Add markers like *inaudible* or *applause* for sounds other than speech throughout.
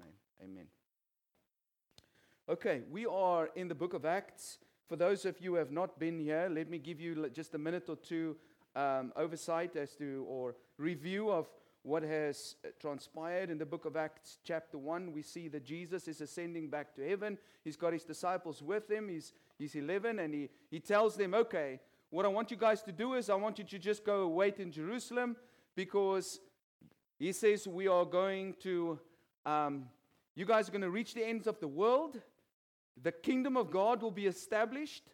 name. Amen. Okay, we are in the book of Acts. For those of you who have not been here, let me give you just a minute or two um, oversight as to or review of what has uh, transpired in the book of Acts, chapter 1. We see that Jesus is ascending back to heaven. He's got his disciples with him. He's, he's 11, and he, he tells them, Okay, what I want you guys to do is I want you to just go wait in Jerusalem because he says we are going to, um, you guys are going to reach the ends of the world the kingdom of God will be established,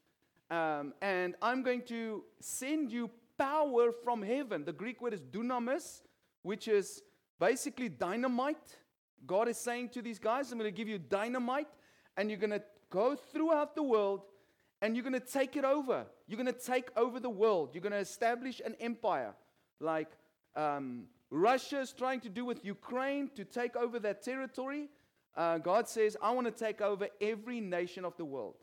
um, and I'm going to send you power from heaven. The Greek word is dunamis, which is basically dynamite. God is saying to these guys, I'm going to give you dynamite, and you're going to go throughout the world and you're going to take it over. You're going to take over the world. You're going to establish an empire like um, Russia is trying to do with Ukraine to take over that territory uh, God says, I want to take over every nation of the world.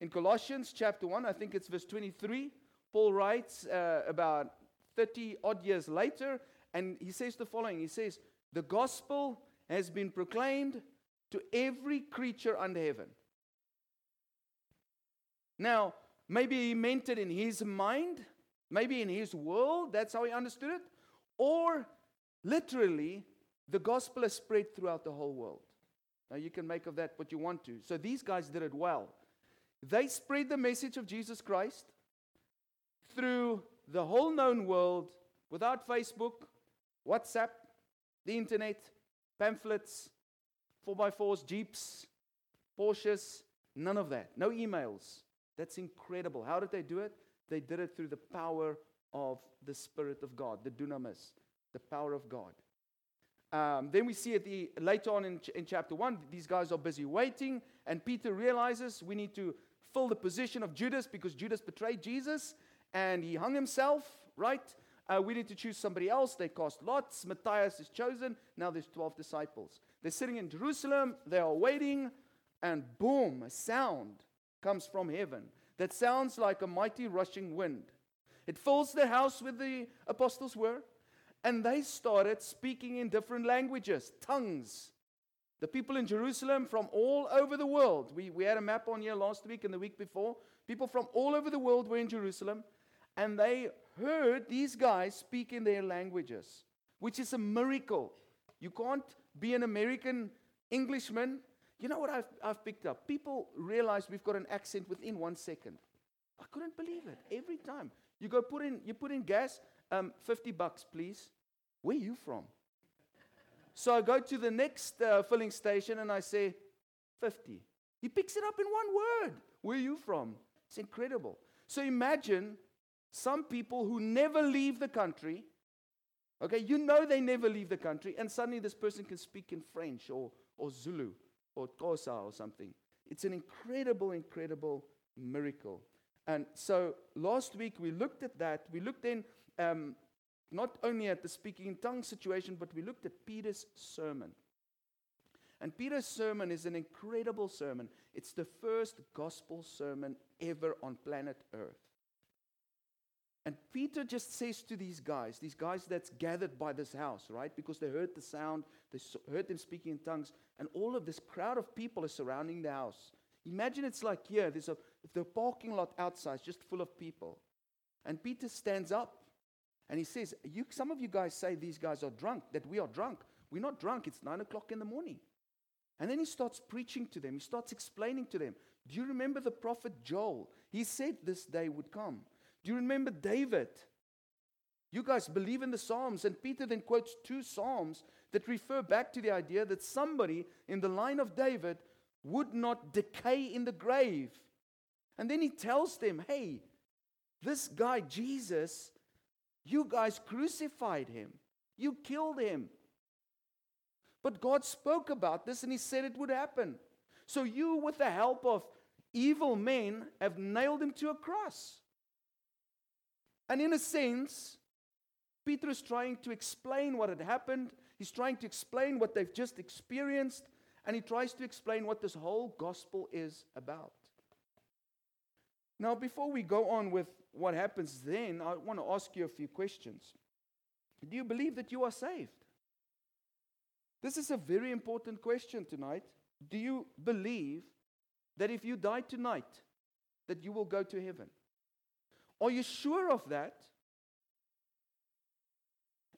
In Colossians chapter 1, I think it's verse 23, Paul writes uh, about 30 odd years later, and he says the following He says, The gospel has been proclaimed to every creature under heaven. Now, maybe he meant it in his mind, maybe in his world, that's how he understood it, or literally, the gospel has spread throughout the whole world. Now, you can make of that what you want to. So, these guys did it well. They spread the message of Jesus Christ through the whole known world without Facebook, WhatsApp, the internet, pamphlets, 4x4s, Jeeps, Porsches, none of that. No emails. That's incredible. How did they do it? They did it through the power of the Spirit of God, the dunamis, the power of God. Um, then we see at the later on in, ch- in chapter one, these guys are busy waiting, and Peter realizes we need to fill the position of Judas because Judas betrayed Jesus and he hung himself. Right? Uh, we need to choose somebody else. They cast lots. Matthias is chosen. Now there's 12 disciples. They're sitting in Jerusalem. They are waiting, and boom, a sound comes from heaven that sounds like a mighty rushing wind. It fills the house where the apostles were. And they started speaking in different languages, tongues. The people in Jerusalem from all over the world. We, we had a map on here last week and the week before. People from all over the world were in Jerusalem. And they heard these guys speak in their languages, which is a miracle. You can't be an American Englishman. You know what I've, I've picked up? People realize we've got an accent within one second. I couldn't believe it. Every time. You go put in, you put in gas, um, 50 bucks, please. Where are you from? So I go to the next uh, filling station and I say, 50. He picks it up in one word. Where are you from? It's incredible. So imagine some people who never leave the country. Okay, you know they never leave the country, and suddenly this person can speak in French or, or Zulu or Xhosa or something. It's an incredible, incredible miracle. And so last week we looked at that. We looked in um, not only at the speaking in tongues situation, but we looked at Peter's sermon. And Peter's sermon is an incredible sermon. It's the first gospel sermon ever on planet Earth. And Peter just says to these guys, these guys that's gathered by this house, right? Because they heard the sound, they heard them speaking in tongues, and all of this crowd of people is surrounding the house. Imagine it's like here, there's a the parking lot outside, is just full of people. And Peter stands up and he says, you, Some of you guys say these guys are drunk, that we are drunk. We're not drunk, it's nine o'clock in the morning. And then he starts preaching to them, he starts explaining to them. Do you remember the prophet Joel? He said this day would come. Do you remember David? You guys believe in the Psalms, and Peter then quotes two Psalms that refer back to the idea that somebody in the line of David would not decay in the grave. And then he tells them, hey, this guy, Jesus, you guys crucified him, you killed him. But God spoke about this and He said it would happen. So you, with the help of evil men, have nailed him to a cross. And in a sense, Peter is trying to explain what had happened. He's trying to explain what they've just experienced. And he tries to explain what this whole gospel is about. Now, before we go on with what happens then, I want to ask you a few questions. Do you believe that you are saved? This is a very important question tonight. Do you believe that if you die tonight, that you will go to heaven? Are you sure of that?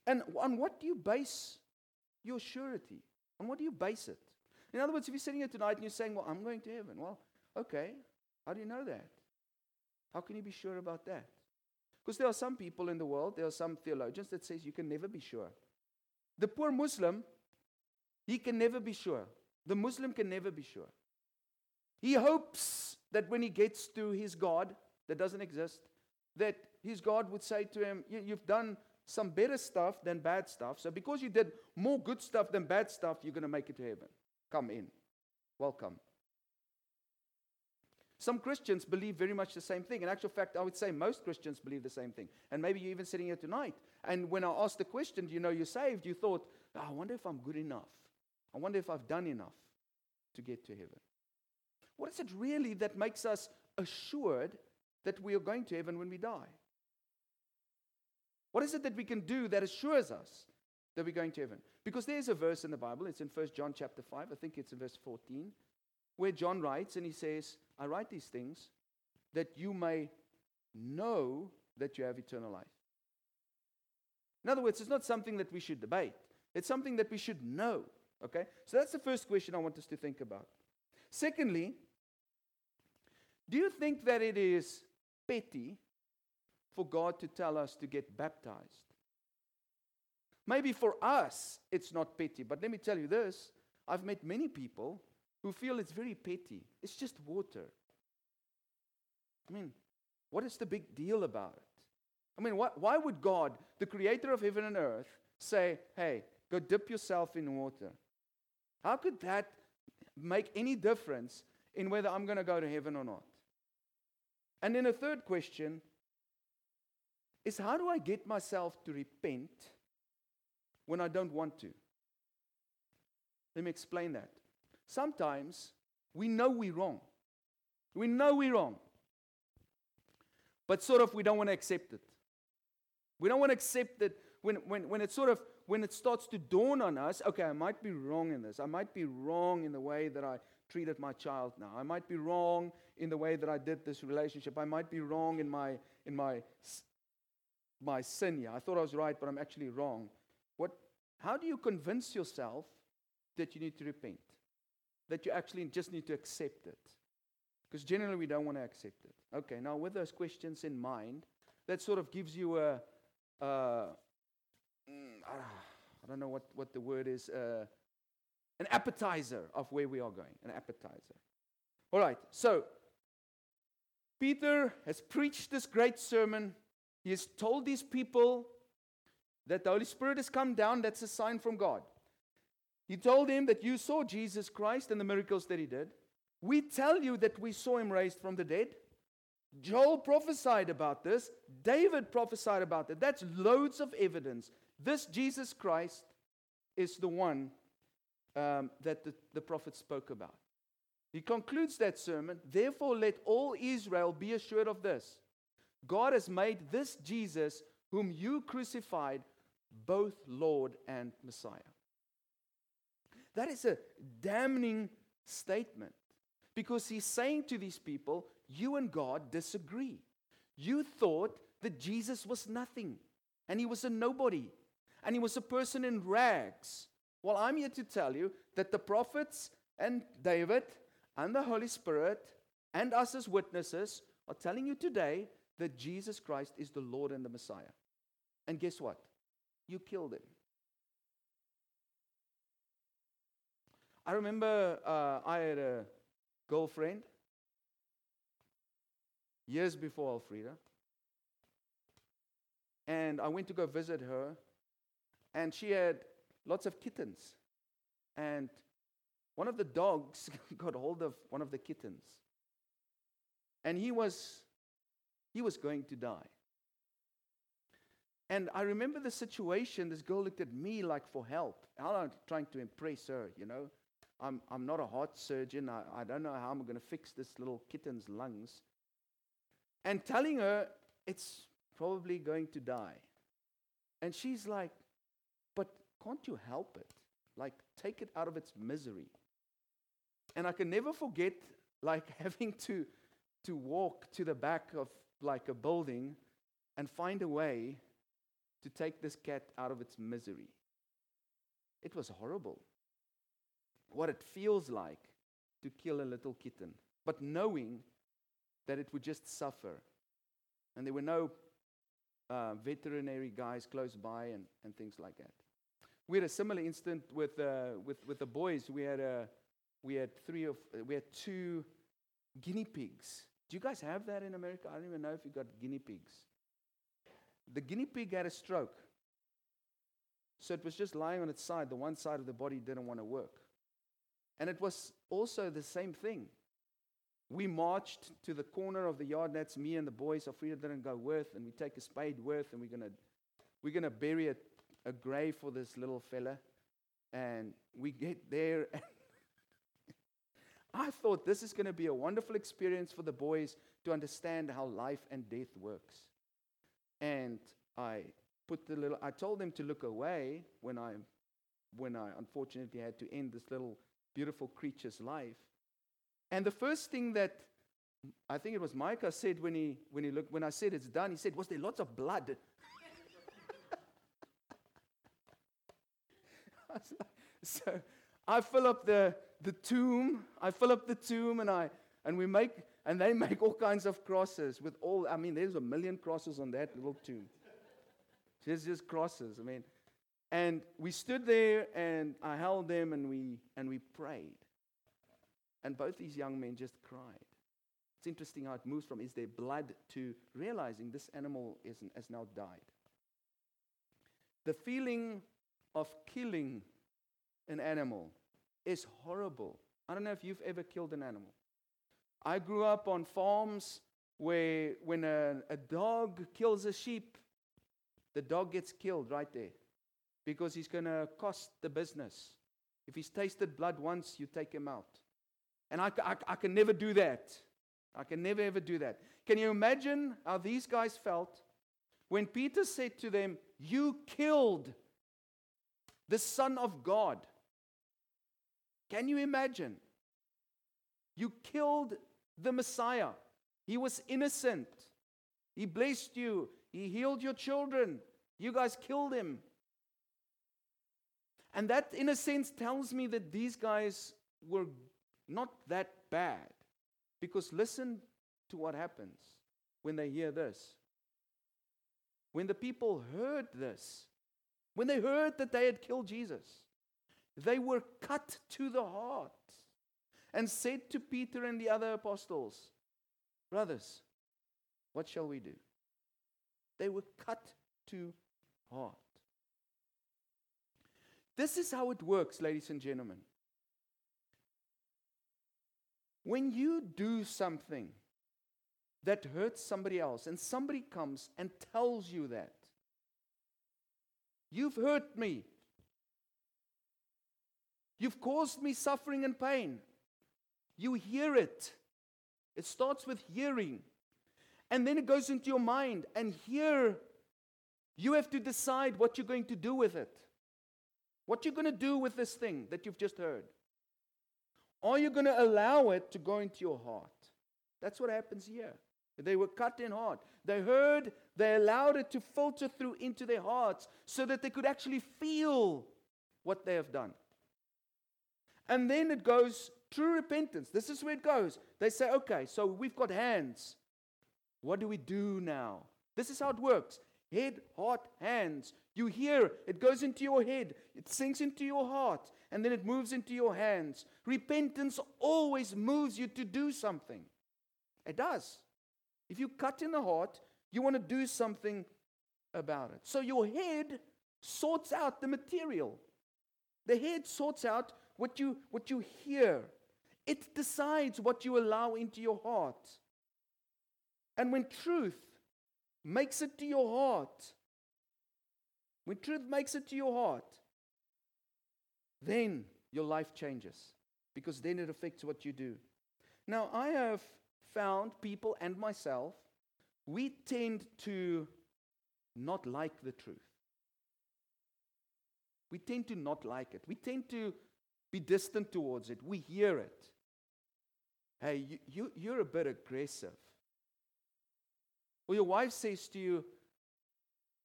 And on what do you base your surety? On what do you base it? In other words, if you're sitting here tonight and you're saying, Well, I'm going to heaven, well, okay, how do you know that? How can you be sure about that? Because there are some people in the world, there are some theologians that says you can never be sure. The poor Muslim, he can never be sure. The Muslim can never be sure. He hopes that when he gets to his God that doesn't exist, that his God would say to him, You've done some better stuff than bad stuff. So because you did more good stuff than bad stuff, you're going to make it to heaven. Come in. Welcome. Some Christians believe very much the same thing. In actual fact, I would say most Christians believe the same thing. And maybe you're even sitting here tonight. And when I asked the question, do you know you're saved? You thought, oh, I wonder if I'm good enough. I wonder if I've done enough to get to heaven. What is it really that makes us assured that we are going to heaven when we die? What is it that we can do that assures us that we're going to heaven? Because there's a verse in the Bible, it's in 1 John chapter 5, I think it's in verse 14 where John writes and he says, I write these things that you may know that you have eternal life. In other words, it's not something that we should debate, it's something that we should know. Okay? So that's the first question I want us to think about. Secondly, do you think that it is petty for God to tell us to get baptized? Maybe for us it's not petty, but let me tell you this I've met many people who feel it's very petty. It's just water. I mean, what is the big deal about it? I mean, why would God, the creator of heaven and earth, say, hey, go dip yourself in water? How could that make any difference in whether I'm going to go to heaven or not? And then a third question is how do I get myself to repent when I don't want to? Let me explain that. Sometimes we know we're wrong. We know we're wrong. But sort of we don't want to accept it. We don't want to accept that when, when, when it sort of when it starts to dawn on us, okay, I might be wrong in this. I might be wrong in the way that I treated my child now. I might be wrong in the way that I did this relationship. I might be wrong in my in my my sin Yeah, I thought I was right, but I'm actually wrong. What how do you convince yourself that you need to repent? that you actually just need to accept it. Because generally we don't want to accept it. Okay, now with those questions in mind, that sort of gives you a, uh, don't know what, what the word is, uh, an appetizer of where we are going, an appetizer. All right, so Peter has preached this great sermon. He has told these people that the Holy Spirit has come down. That's a sign from God. He told him that you saw Jesus Christ and the miracles that he did. We tell you that we saw him raised from the dead. Joel prophesied about this. David prophesied about it. That's loads of evidence. This Jesus Christ is the one um, that the, the prophet spoke about. He concludes that sermon, therefore, let all Israel be assured of this God has made this Jesus, whom you crucified, both Lord and Messiah. That is a damning statement because he's saying to these people, You and God disagree. You thought that Jesus was nothing and he was a nobody and he was a person in rags. Well, I'm here to tell you that the prophets and David and the Holy Spirit and us as witnesses are telling you today that Jesus Christ is the Lord and the Messiah. And guess what? You killed him. I remember uh, I had a girlfriend years before Alfreda. And I went to go visit her, and she had lots of kittens. And one of the dogs *laughs* got hold of one of the kittens. And he was he was going to die. And I remember the situation. This girl looked at me like for help. I'm trying to impress her, you know. I'm, I'm not a heart surgeon. I, I don't know how I'm going to fix this little kitten's lungs. And telling her it's probably going to die. And she's like, But can't you help it? like take it out of its misery. And I can never forget like *laughs* having to to walk to the back of like a building and find a way to take this cat out of its misery. It was horrible. What it feels like to kill a little kitten, but knowing that it would just suffer. And there were no uh, veterinary guys close by and, and things like that. We had a similar incident with, uh, with, with the boys. We had, a, we had three of, we had two guinea pigs. Do you guys have that in America? I don't even know if you got guinea pigs. The guinea pig had a stroke. So it was just lying on its side. The one side of the body didn't want to work. And it was also the same thing. We marched to the corner of the yard. That's me and the boys. Afrida didn't go worth. and we take a spade worth and we're gonna we're gonna bury a, a grave for this little fella. And we get there. *laughs* I thought this is going to be a wonderful experience for the boys to understand how life and death works. And I put the little I told them to look away when I when I unfortunately had to end this little beautiful creature's life. And the first thing that I think it was Micah said when he when he looked when I said it's done, he said, Was there lots of blood? *laughs* so I fill up the, the tomb, I fill up the tomb and I and we make and they *laughs* make all kinds of crosses with all I mean, there's a million crosses on that little tomb. There's just crosses. I mean, and we stood there and I held them and we and we prayed. And both these young men just cried. It's interesting how it moves from is there blood to realizing this animal is, has now died. The feeling of killing an animal is horrible. I don't know if you've ever killed an animal. I grew up on farms where when a, a dog kills a sheep, the dog gets killed right there because he's going to cost the business. If he's tasted blood once, you take him out. And I, I, I, can never do that. I can never ever do that. Can you imagine how these guys felt when Peter said to them, You killed the Son of God? Can you imagine? You killed the Messiah. He was innocent. He blessed you. He healed your children. You guys killed him. And that, in a sense, tells me that these guys were not that bad. Because listen to what happens when they hear this. When the people heard this, when they heard that they had killed Jesus, they were cut to the heart and said to Peter and the other apostles, Brothers, what shall we do? They were cut to heart. This is how it works, ladies and gentlemen. When you do something that hurts somebody else, and somebody comes and tells you that, you've hurt me, you've caused me suffering and pain, you hear it. It starts with hearing. And then it goes into your mind. And here, you have to decide what you're going to do with it. What you're going to do with this thing that you've just heard. Are you going to allow it to go into your heart? That's what happens here. They were cut in heart. They heard, they allowed it to filter through into their hearts so that they could actually feel what they have done. And then it goes true repentance. This is where it goes. They say, okay, so we've got hands. What do we do now? This is how it works head, heart, hands. You hear, it goes into your head, it sinks into your heart, and then it moves into your hands. Repentance always moves you to do something. It does. If you cut in the heart, you want to do something about it. So your head sorts out the material. The head sorts out what you, what you hear. It decides what you allow into your heart. And when truth makes it to your heart, when truth makes it to your heart, then your life changes because then it affects what you do. Now, I have found people and myself, we tend to not like the truth. We tend to not like it. We tend to be distant towards it. We hear it. Hey, you, you, you're a bit aggressive. Or your wife says to you,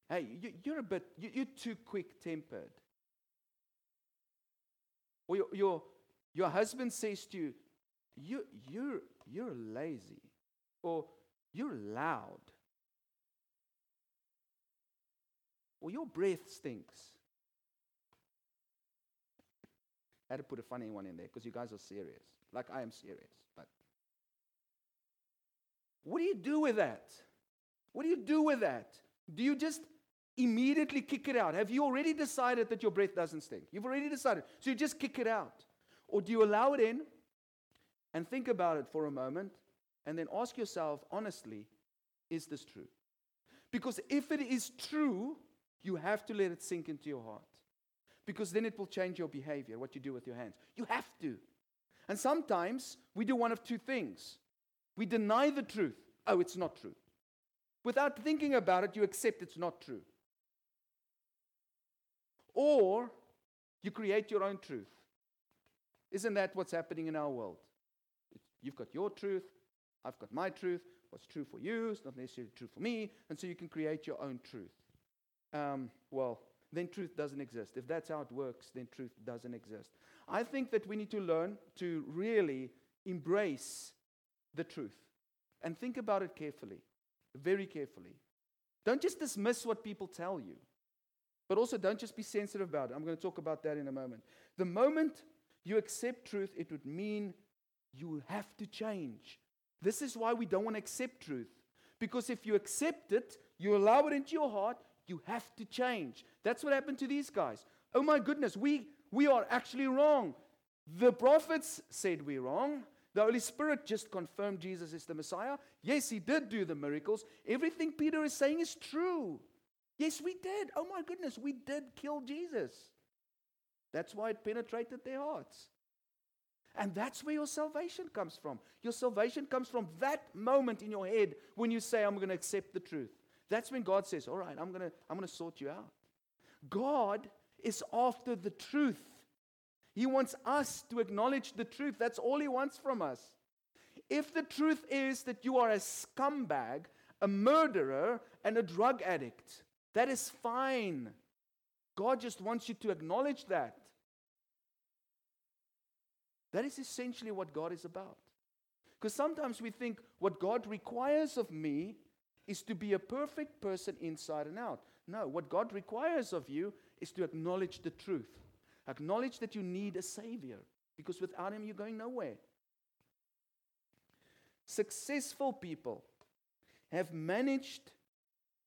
Hey, you, you're a bit, you, you're too quick tempered. Or your, your, your husband says to you, you you're, you're lazy. Or you're loud. Or your breath stinks. I had to put a funny one in there because you guys are serious. Like I am serious. But what do you do with that? What do you do with that? Do you just immediately kick it out? Have you already decided that your breath doesn't stink? You've already decided. So you just kick it out. Or do you allow it in and think about it for a moment and then ask yourself honestly, is this true? Because if it is true, you have to let it sink into your heart. Because then it will change your behavior, what you do with your hands. You have to. And sometimes we do one of two things we deny the truth. Oh, it's not true. Without thinking about it, you accept it's not true. Or you create your own truth. Isn't that what's happening in our world? You've got your truth, I've got my truth. What's true for you is not necessarily true for me, and so you can create your own truth. Um, well, then truth doesn't exist. If that's how it works, then truth doesn't exist. I think that we need to learn to really embrace the truth and think about it carefully, very carefully. Don't just dismiss what people tell you, but also don't just be sensitive about it. I'm going to talk about that in a moment. The moment you accept truth, it would mean you have to change. This is why we don't want to accept truth. Because if you accept it, you allow it into your heart, you have to change. That's what happened to these guys. Oh my goodness, we, we are actually wrong. The prophets said we're wrong. The Holy Spirit just confirmed Jesus is the Messiah. Yes, he did do the miracles. Everything Peter is saying is true. Yes, we did. Oh my goodness, we did kill Jesus. That's why it penetrated their hearts. And that's where your salvation comes from. Your salvation comes from that moment in your head when you say, I'm going to accept the truth. That's when God says, All right, I'm going to I'm going to sort you out. God is after the truth. He wants us to acknowledge the truth. That's all He wants from us. If the truth is that you are a scumbag, a murderer, and a drug addict, that is fine. God just wants you to acknowledge that. That is essentially what God is about. Because sometimes we think what God requires of me is to be a perfect person inside and out. No, what God requires of you is to acknowledge the truth. Acknowledge that you need a Savior, because without Him, you're going nowhere. Successful people have managed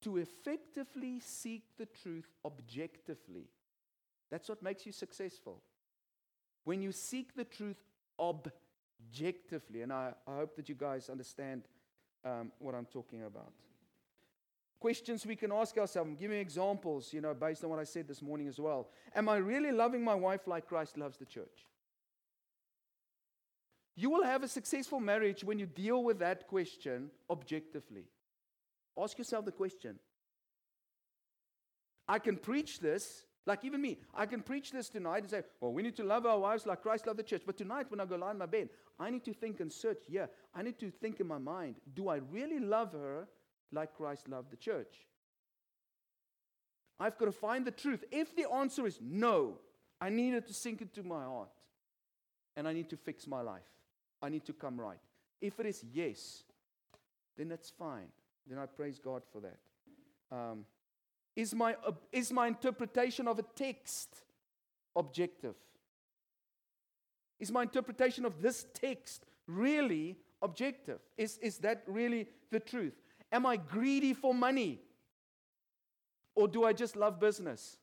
to effectively seek the truth objectively. That's what makes you successful when you seek the truth objectively. And I, I hope that you guys understand um, what I'm talking about. Questions we can ask ourselves. Give me examples, you know, based on what I said this morning as well. Am I really loving my wife like Christ loves the church? You will have a successful marriage when you deal with that question objectively. Ask yourself the question I can preach this like even me, I can preach this tonight and say, well, we need to love our wives like Christ loved the church. But tonight, when I go lie in my bed, I need to think and search. Yeah, I need to think in my mind, do I really love her like Christ loved the church? I've got to find the truth. If the answer is no, I need it to sink into my heart. And I need to fix my life. I need to come right. If it is yes, then that's fine. Then I praise God for that. Um, is my, uh, is my interpretation of a text objective? Is my interpretation of this text really objective? Is, is that really the truth? Am I greedy for money? Or do I just love business?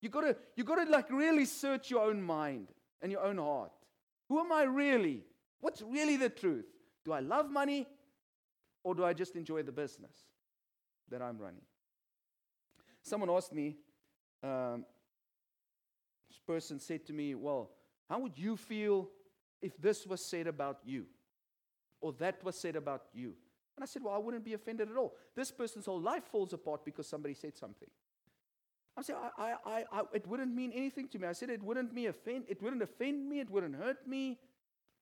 You gotta, you gotta like really search your own mind and your own heart. Who am I really? What's really the truth? Do I love money or do I just enjoy the business that I'm running? Someone asked me, um, this person said to me, Well, how would you feel if this was said about you? Or that was said about you? And I said, Well, I wouldn't be offended at all. This person's whole life falls apart because somebody said something. I said, I, I, I, it wouldn't mean anything to me. I said, it wouldn't me offend, it wouldn't offend me, it wouldn't hurt me.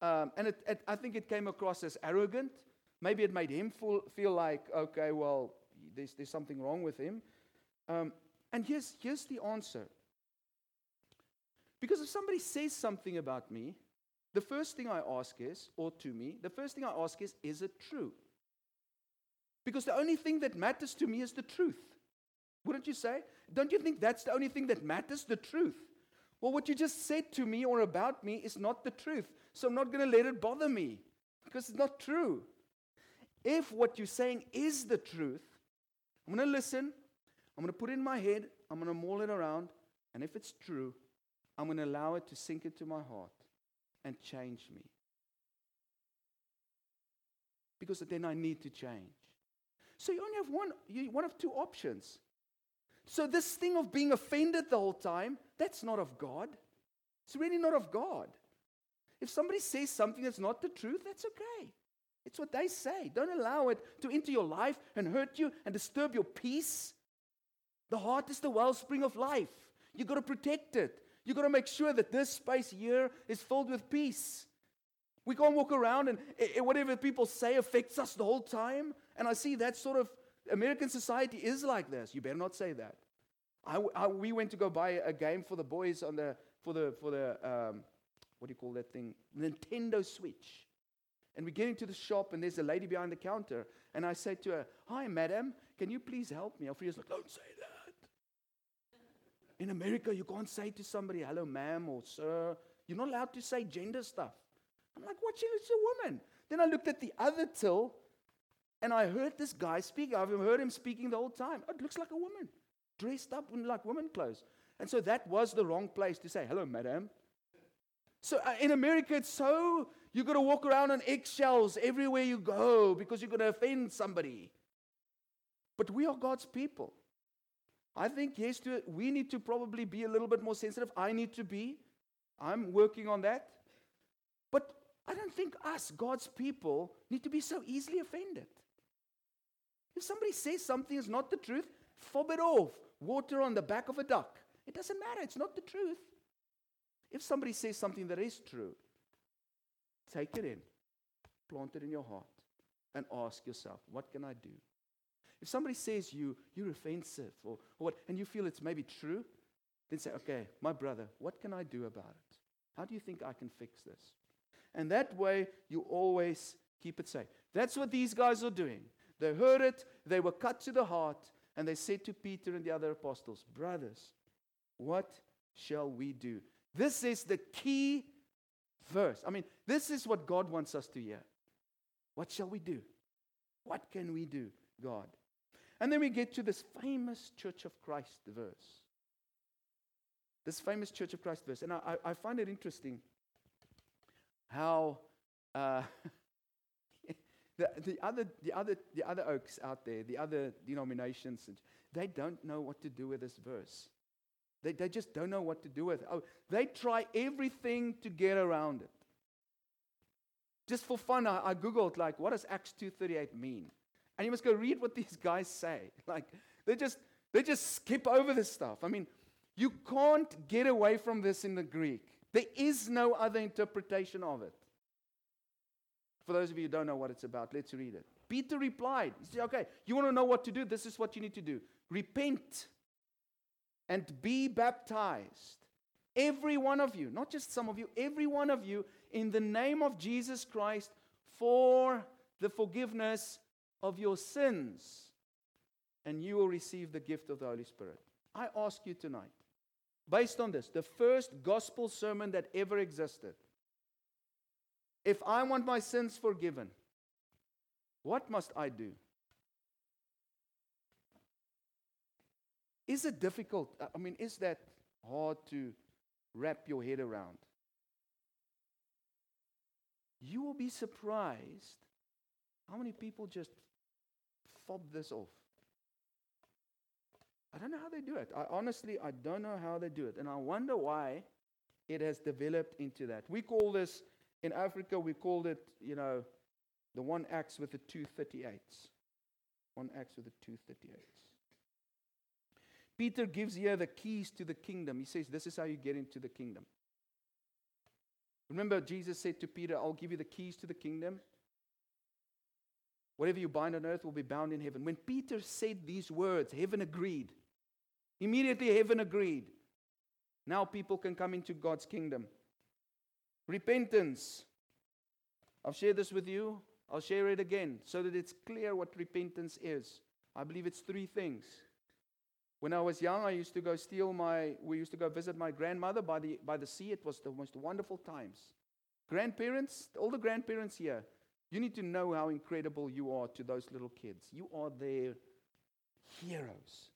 Um, and it, it, I think it came across as arrogant. Maybe it made him feel, feel like, okay, well, there's, there's something wrong with him. Um, and here's, here's the answer. Because if somebody says something about me, the first thing I ask is, or to me, the first thing I ask is, is it true? Because the only thing that matters to me is the truth. Wouldn't you say? Don't you think that's the only thing that matters? The truth. Well, what you just said to me or about me is not the truth. So I'm not going to let it bother me because it's not true. If what you're saying is the truth, I'm going to listen. I'm going to put it in my head. I'm going to mull it around. And if it's true, I'm going to allow it to sink into my heart and change me. Because then I need to change. So you only have one, you, one of two options. So, this thing of being offended the whole time, that's not of God. It's really not of God. If somebody says something that's not the truth, that's okay. It's what they say. Don't allow it to enter your life and hurt you and disturb your peace. The heart is the wellspring of life. You've got to protect it. You've got to make sure that this space here is filled with peace. We can't walk around and eh, eh, whatever people say affects us the whole time. And I see that sort of American society is like this. You better not say that. I, I, we went to go buy a game for the boys on the for the for the um, what do you call that thing? Nintendo Switch. And we get into the shop, and there's a lady behind the counter. And I say to her, Hi, madam, can you please help me? Alfreda's like, Don't say that. In America, you can't say to somebody, Hello, ma'am, or sir. You're not allowed to say gender stuff. I'm like, What? She's a woman. Then I looked at the other till, and I heard this guy speak. I've heard him speaking the whole time. It looks like a woman, dressed up in like woman clothes. And so that was the wrong place to say, hello, madam. So uh, in America, it's so, you've got to walk around on eggshells everywhere you go because you're going to offend somebody. But we are God's people. I think, yes, to, we need to probably be a little bit more sensitive. I need to be. I'm working on that. But I don't think us, God's people, need to be so easily offended. If somebody says something is not the truth, fob it off. Water on the back of a duck. It doesn't matter. It's not the truth. If somebody says something that is true, take it in, plant it in your heart, and ask yourself, what can I do? If somebody says you, you're offensive or, or what, and you feel it's maybe true, then say, okay, my brother, what can I do about it? How do you think I can fix this? And that way, you always keep it safe. That's what these guys are doing. They heard it, they were cut to the heart, and they said to Peter and the other apostles, Brothers, what shall we do? This is the key verse. I mean, this is what God wants us to hear. What shall we do? What can we do, God? And then we get to this famous Church of Christ verse. This famous Church of Christ verse. And I, I find it interesting how uh, *laughs* the, the, other, the, other, the other oaks out there, the other denominations, they don't know what to do with this verse. They, they just don't know what to do with it. Oh, they try everything to get around it. Just for fun, I, I Googled, like, what does Acts 2.38 mean? And you must go read what *laughs* these guys say. *laughs* Like, they just, they just skip over this stuff. I mean, you can't get away from this in the Greek. There is no other interpretation of it. For those of you who don't know what it's about, let's read it. Peter replied, He said, Okay, you want to know what to do? This is what you need to do. Repent and be baptized. Every one of you, not just some of you, every one of you, in the name of Jesus Christ for the forgiveness of your sins, and you will receive the gift of the Holy Spirit. I ask you tonight, based on this, the first gospel sermon that ever existed, if I want my sins forgiven, what must I do? Is it difficult? I mean, is that hard to wrap your head around? You will be surprised how many people just fob this off. I don't know how they do it. I honestly, I don't know how they do it. And I wonder why it has developed into that. We call this, in Africa, we called it, you know, the one axe with the two 38s. One axe with the two 38s. Peter gives here the keys to the kingdom. He says, This is how you get into the kingdom. Remember, Jesus said to Peter, I'll give you the keys to the kingdom. Whatever you bind on earth will be bound in heaven. When Peter said these words, heaven agreed. Immediately, heaven agreed. Now people can come into God's kingdom. Repentance. I've shared this with you. I'll share it again so that it's clear what repentance is. I believe it's three things. When I was young, I used to go steal my, we used to go visit my grandmother by the, by the sea. It was the most wonderful times. Grandparents, all the grandparents here, you need to know how incredible you are to those little kids. You are their heroes.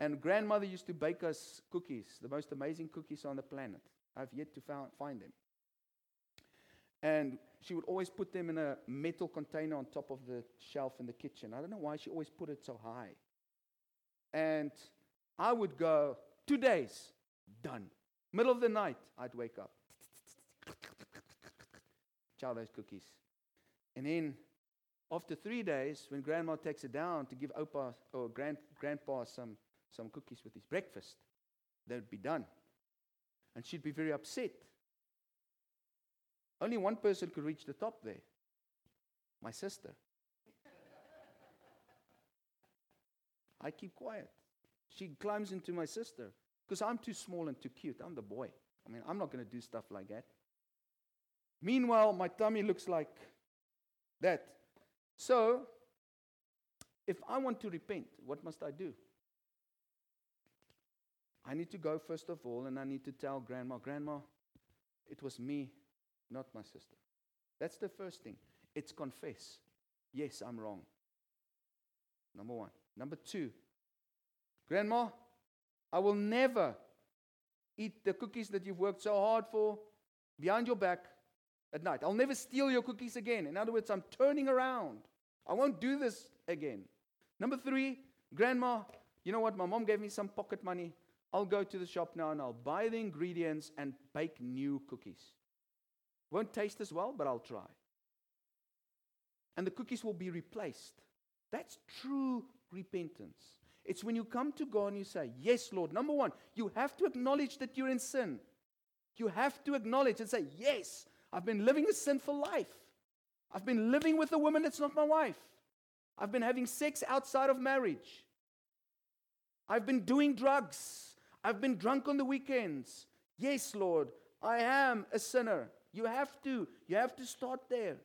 And grandmother used to bake us cookies, the most amazing cookies on the planet. I've yet to find them. And she would always put them in a metal container on top of the shelf in the kitchen. I don't know why she always put it so high. And I would go, two days, done. Middle of the night, I'd wake up. Chow those cookies. And then after three days, when grandma takes it down to give Opa or grand, grandpa some, some cookies with his breakfast, they'd be done. And she'd be very upset. Only one person could reach the top there my sister. *laughs* I keep quiet. She climbs into my sister because I'm too small and too cute. I'm the boy. I mean, I'm not going to do stuff like that. Meanwhile, my tummy looks like that. So, if I want to repent, what must I do? I need to go first of all and I need to tell grandma, Grandma, it was me, not my sister. That's the first thing. It's confess. Yes, I'm wrong. Number one. Number two, Grandma, I will never eat the cookies that you've worked so hard for behind your back at night. I'll never steal your cookies again. In other words, I'm turning around. I won't do this again. Number three, Grandma, you know what? My mom gave me some pocket money. I'll go to the shop now and I'll buy the ingredients and bake new cookies. Won't taste as well, but I'll try. And the cookies will be replaced. That's true repentance. It's when you come to God and you say, Yes, Lord. Number one, you have to acknowledge that you're in sin. You have to acknowledge and say, Yes, I've been living a sinful life. I've been living with a woman that's not my wife. I've been having sex outside of marriage. I've been doing drugs. I've been drunk on the weekends. Yes, Lord, I am a sinner. You have to. You have to start there.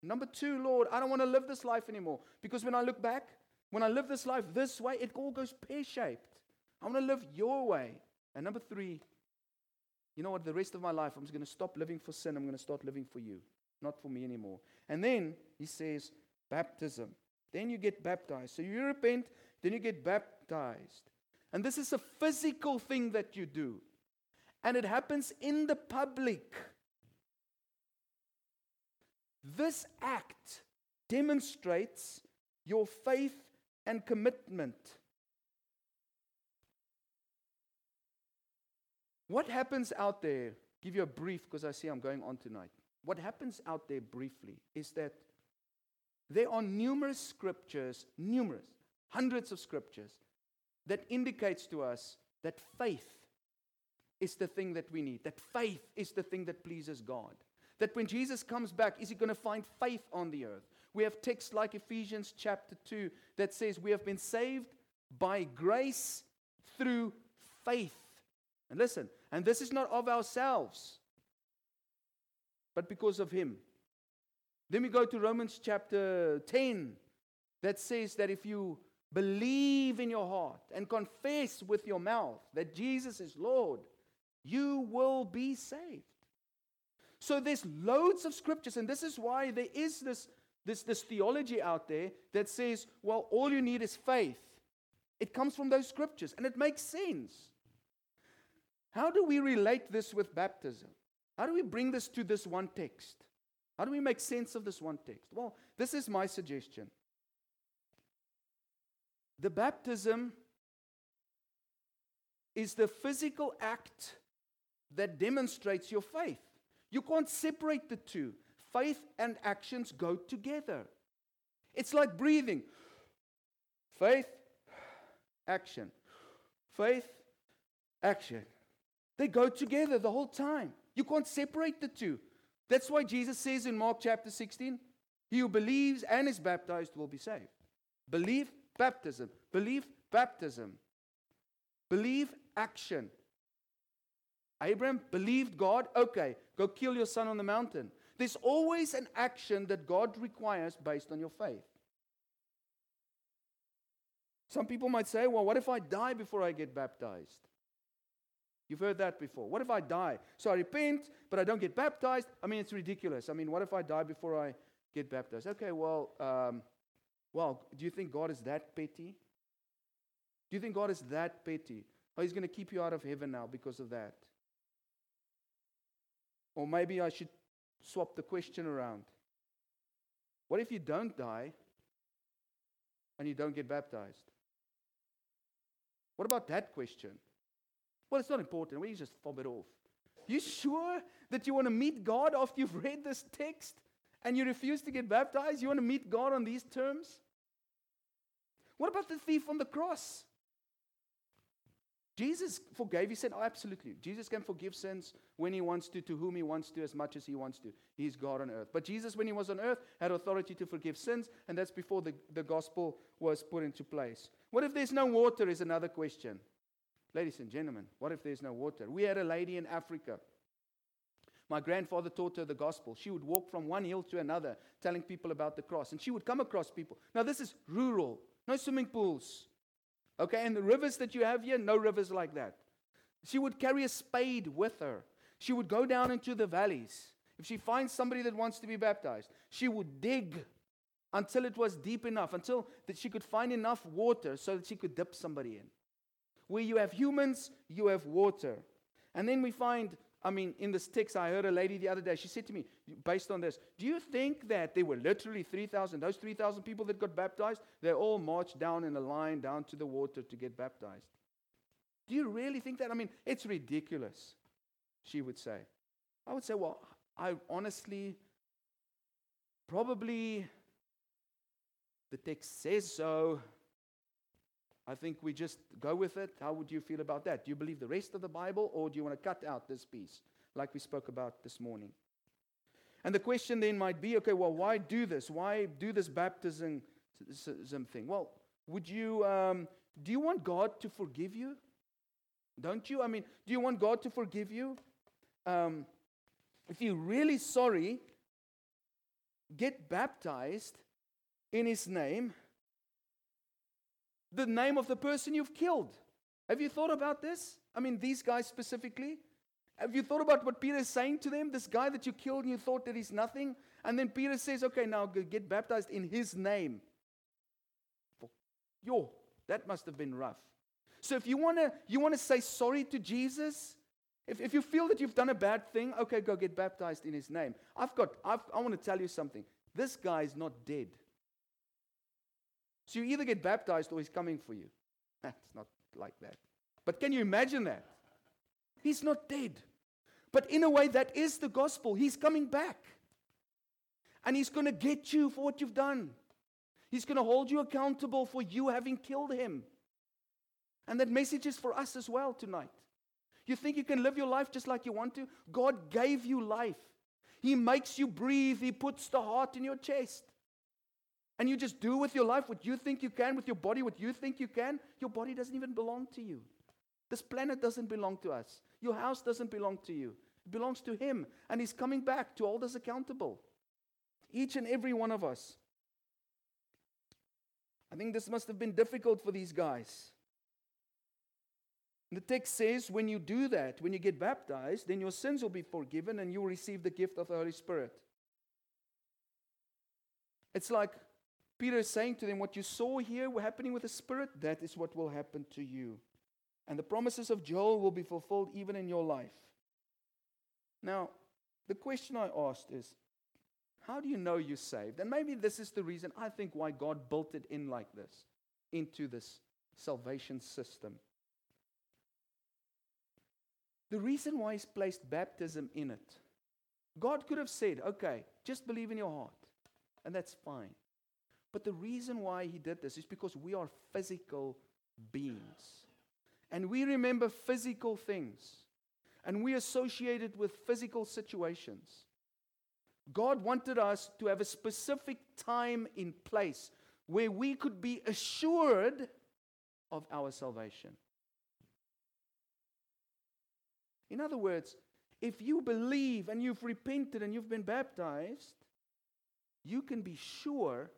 Number two, Lord, I don't want to live this life anymore. Because when I look back, when I live this life this way, it all goes pear shaped. I want to live your way. And number three, you know what? The rest of my life, I'm just going to stop living for sin. I'm going to start living for you, not for me anymore. And then he says, baptism. Then you get baptized. So you repent, then you get baptized. And this is a physical thing that you do. And it happens in the public. This act demonstrates your faith and commitment. What happens out there? Give you a brief because I see I'm going on tonight. What happens out there briefly is that there are numerous scriptures, numerous, hundreds of scriptures that indicates to us that faith is the thing that we need. That faith is the thing that pleases God. That when Jesus comes back, is he going to find faith on the earth? We have texts like Ephesians chapter 2 that says we have been saved by grace through faith. And listen, and this is not of ourselves, but because of him. Then we go to Romans chapter 10 that says that if you believe in your heart and confess with your mouth that Jesus is Lord, you will be saved. So there's loads of scriptures, and this is why there is this, this, this theology out there that says, well, all you need is faith. It comes from those scriptures, and it makes sense. How do we relate this with baptism? How do we bring this to this one text? How do we make sense of this one text? Well, this is my suggestion. The baptism is the physical act that demonstrates your faith. You can't separate the two. Faith and actions go together. It's like breathing faith, action. Faith, action. They go together the whole time. You can't separate the two. That's why Jesus says in Mark chapter 16, he who believes and is baptized will be saved. Belief, baptism. Believe, baptism. Believe, action. Abraham believed God. Okay, go kill your son on the mountain. There's always an action that God requires based on your faith. Some people might say, well, what if I die before I get baptized? You've heard that before. What if I die? So I repent, but I don't get baptized. I mean, it's ridiculous. I mean, what if I die before I get baptized? Okay, well, um, well, do you think God is that petty? Do you think God is that petty? Oh, he's going to keep you out of heaven now because of that. Or maybe I should swap the question around. What if you don't die and you don't get baptized? What about that question? Well, it's not important. We just fob it off. You sure that you want to meet God after you've read this text and you refuse to get baptized? You want to meet God on these terms? What about the thief on the cross? Jesus forgave. He said, oh, absolutely. Jesus can forgive sins when he wants to, to whom he wants to, as much as he wants to. He's God on earth. But Jesus, when he was on earth, had authority to forgive sins, and that's before the, the gospel was put into place. What if there's no water? Is another question. Ladies and gentlemen, what if there's no water? We had a lady in Africa. My grandfather taught her the gospel. She would walk from one hill to another, telling people about the cross. And she would come across people. Now, this is rural, no swimming pools, Okay, and the rivers that you have here, no rivers like that. She would carry a spade with her. She would go down into the valleys. If she finds somebody that wants to be baptized, she would dig until it was deep enough, until that she could find enough water so that she could dip somebody in. Where you have humans, you have water. And then we find I mean, in this text, I heard a lady the other day, she said to me, based on this, do you think that there were literally 3,000, those 3,000 people that got baptized, they all marched down in a line down to the water to get baptized? Do you really think that? I mean, it's ridiculous, she would say. I would say, well, I honestly, probably the text says so, I think we just go with it. How would you feel about that? Do you believe the rest of the Bible or do you want to cut out this piece like we spoke about this morning? And the question then might be okay, well, why do this? Why do this baptism thing? Well, would you, um, do you want God to forgive you? Don't you? I mean, do you want God to forgive you? Um, if you're really sorry, get baptized in His name the name of the person you've killed. Have you thought about this? I mean, these guys specifically. Have you thought about what Peter is saying to them? This guy that you killed and you thought that he's nothing? And then Peter says, okay, now get baptized in his name. Yo, that must have been rough. So if you want to you wanna say sorry to Jesus, if, if you feel that you've done a bad thing, okay, go get baptized in his name. I've got, I've, I want to tell you something. This guy is not dead. So you either get baptized or he's coming for you. *laughs* It's not like that. But can you imagine that? He's not dead. But in a way, that is the gospel. He's coming back. And he's going to get you for what you've done. He's going to hold you accountable for you having killed him. And that message is for us as well tonight. You think you can live your life just like you want to? God gave you life. He makes you breathe, He puts the heart in your chest and you just do with your life what you think you can, with your body what you think you can, your body doesn't even belong to you. This planet doesn't belong to us. Your house doesn't belong to you. It belongs to Him. And He's coming back to hold us accountable. Each and every one of us. I think this must have been difficult for these guys. The text says when you do that, when you get baptized, then your sins will be forgiven and you will receive the gift of the Holy Spirit. It's like Peter is saying to them, What you saw here happening with the Spirit, that is what will happen to you. And the promises of Joel will be fulfilled even in your life. Now, the question I asked is, how do you know you're saved? And maybe this is the reason I think why God built it in like this, into this salvation system. The reason why He's placed baptism in it, God could have said, okay, just believe in your heart, and that's fine. But the reason why he did this is because we are physical beings. and we remember physical things and we associate it with physical situations. God wanted us to have a specific time in place where we could be assured of our salvation. In other words, if you believe and you've repented and you've been baptized, you can be sure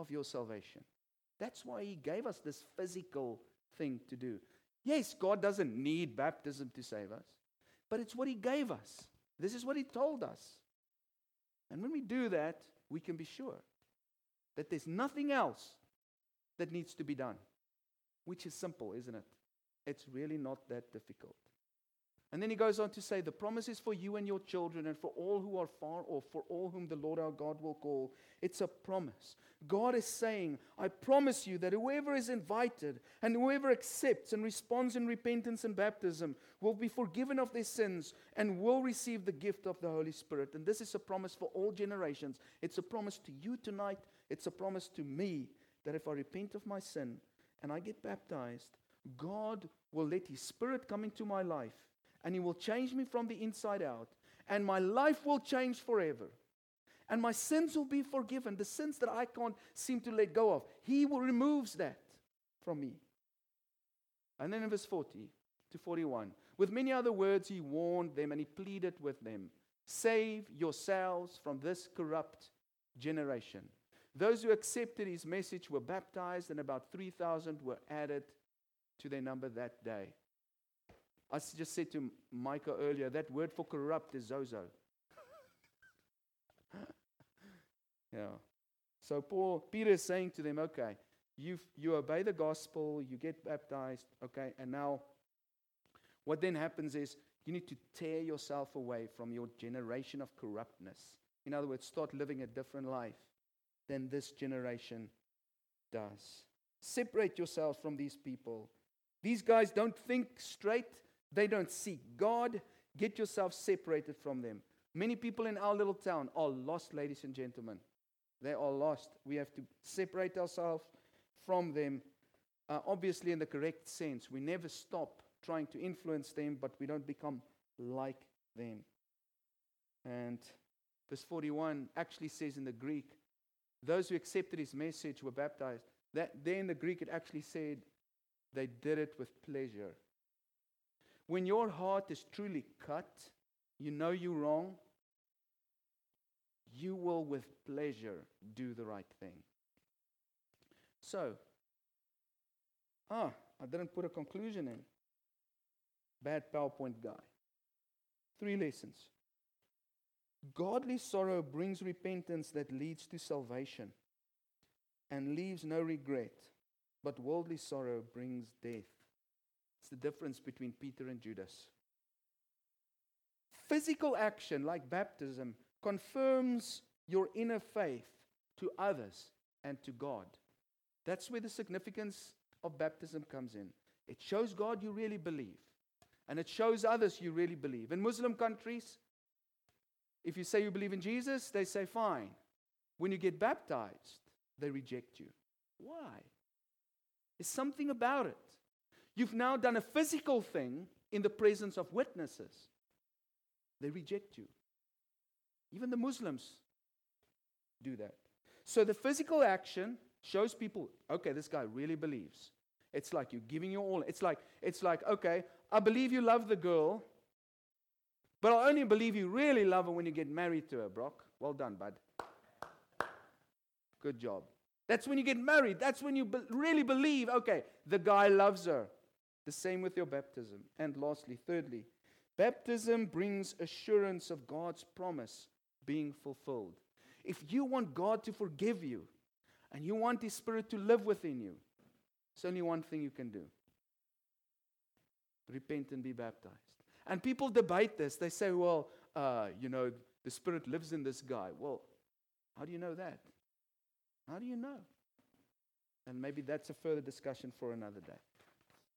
of your salvation. That's why He gave us this physical thing to do. Yes, God doesn't need baptism to save us, but it's what He gave us. This is what He told us. And when we do that, we can be sure that there's nothing else that needs to be done, which is simple, isn't it? It's really not that difficult. And then he goes on to say, The promise is for you and your children, and for all who are far off, for all whom the Lord our God will call. It's a promise. God is saying, I promise you that whoever is invited and whoever accepts and responds in repentance and baptism will be forgiven of their sins and will receive the gift of the Holy Spirit. And this is a promise for all generations. It's a promise to you tonight. It's a promise to me that if I repent of my sin and I get baptized, God will let His Spirit come into my life and He will change me from the inside out, and my life will change forever. And my sins will be forgiven, the sins that I can't seem to let go of. He will removes that from me. And then in verse 40 to 41, with many other words, he warned them and he pleaded with them Save yourselves from this corrupt generation. Those who accepted his message were baptized, and about 3,000 were added to their number that day. I just said to Micah earlier, that word for corrupt is zozo. *laughs* yeah. So Paul, Peter is saying to them, okay, you you obey the gospel, you get baptized, okay, and now what then happens is you need to tear yourself away from your generation of corruptness. In other words, start living a different life than this generation does. Separate yourselves from these people. These guys don't think straight. They don't seek God. Get yourself separated from them. Many people in our little town are lost, ladies and gentlemen. They are lost. We have to separate ourselves from them, uh, obviously, in the correct sense. We never stop trying to influence them, but we don't become like them. And verse 41 actually says in the Greek, those who accepted his message were baptized. That, there in the Greek, it actually said they did it with pleasure. When your heart is truly cut, you know you're wrong, you will with pleasure do the right thing. So, ah, I didn't put a conclusion in. Bad PowerPoint guy. Three lessons. Godly sorrow brings repentance that leads to salvation and leaves no regret, but worldly sorrow brings death. The difference between Peter and Judas. Physical action, like baptism, confirms your inner faith to others and to God. That's where the significance of baptism comes in. It shows God you really believe, and it shows others you really believe. In Muslim countries, if you say you believe in Jesus, they say fine. When you get baptized, they reject you. Why? There's something about it. You've now done a physical thing in the presence of witnesses. They reject you. Even the Muslims do that. So the physical action shows people, okay, this guy really believes. It's like you're giving your all. It's like, it's like, okay, I believe you love the girl, but I only believe you really love her when you get married to her, Brock. Well done, bud. Good job. That's when you get married. That's when you be- really believe, okay, the guy loves her. The same with your baptism. And lastly, thirdly, baptism brings assurance of God's promise being fulfilled. If you want God to forgive you and you want His Spirit to live within you, there's only one thing you can do repent and be baptized. And people debate this. They say, well, uh, you know, the Spirit lives in this guy. Well, how do you know that? How do you know? And maybe that's a further discussion for another day.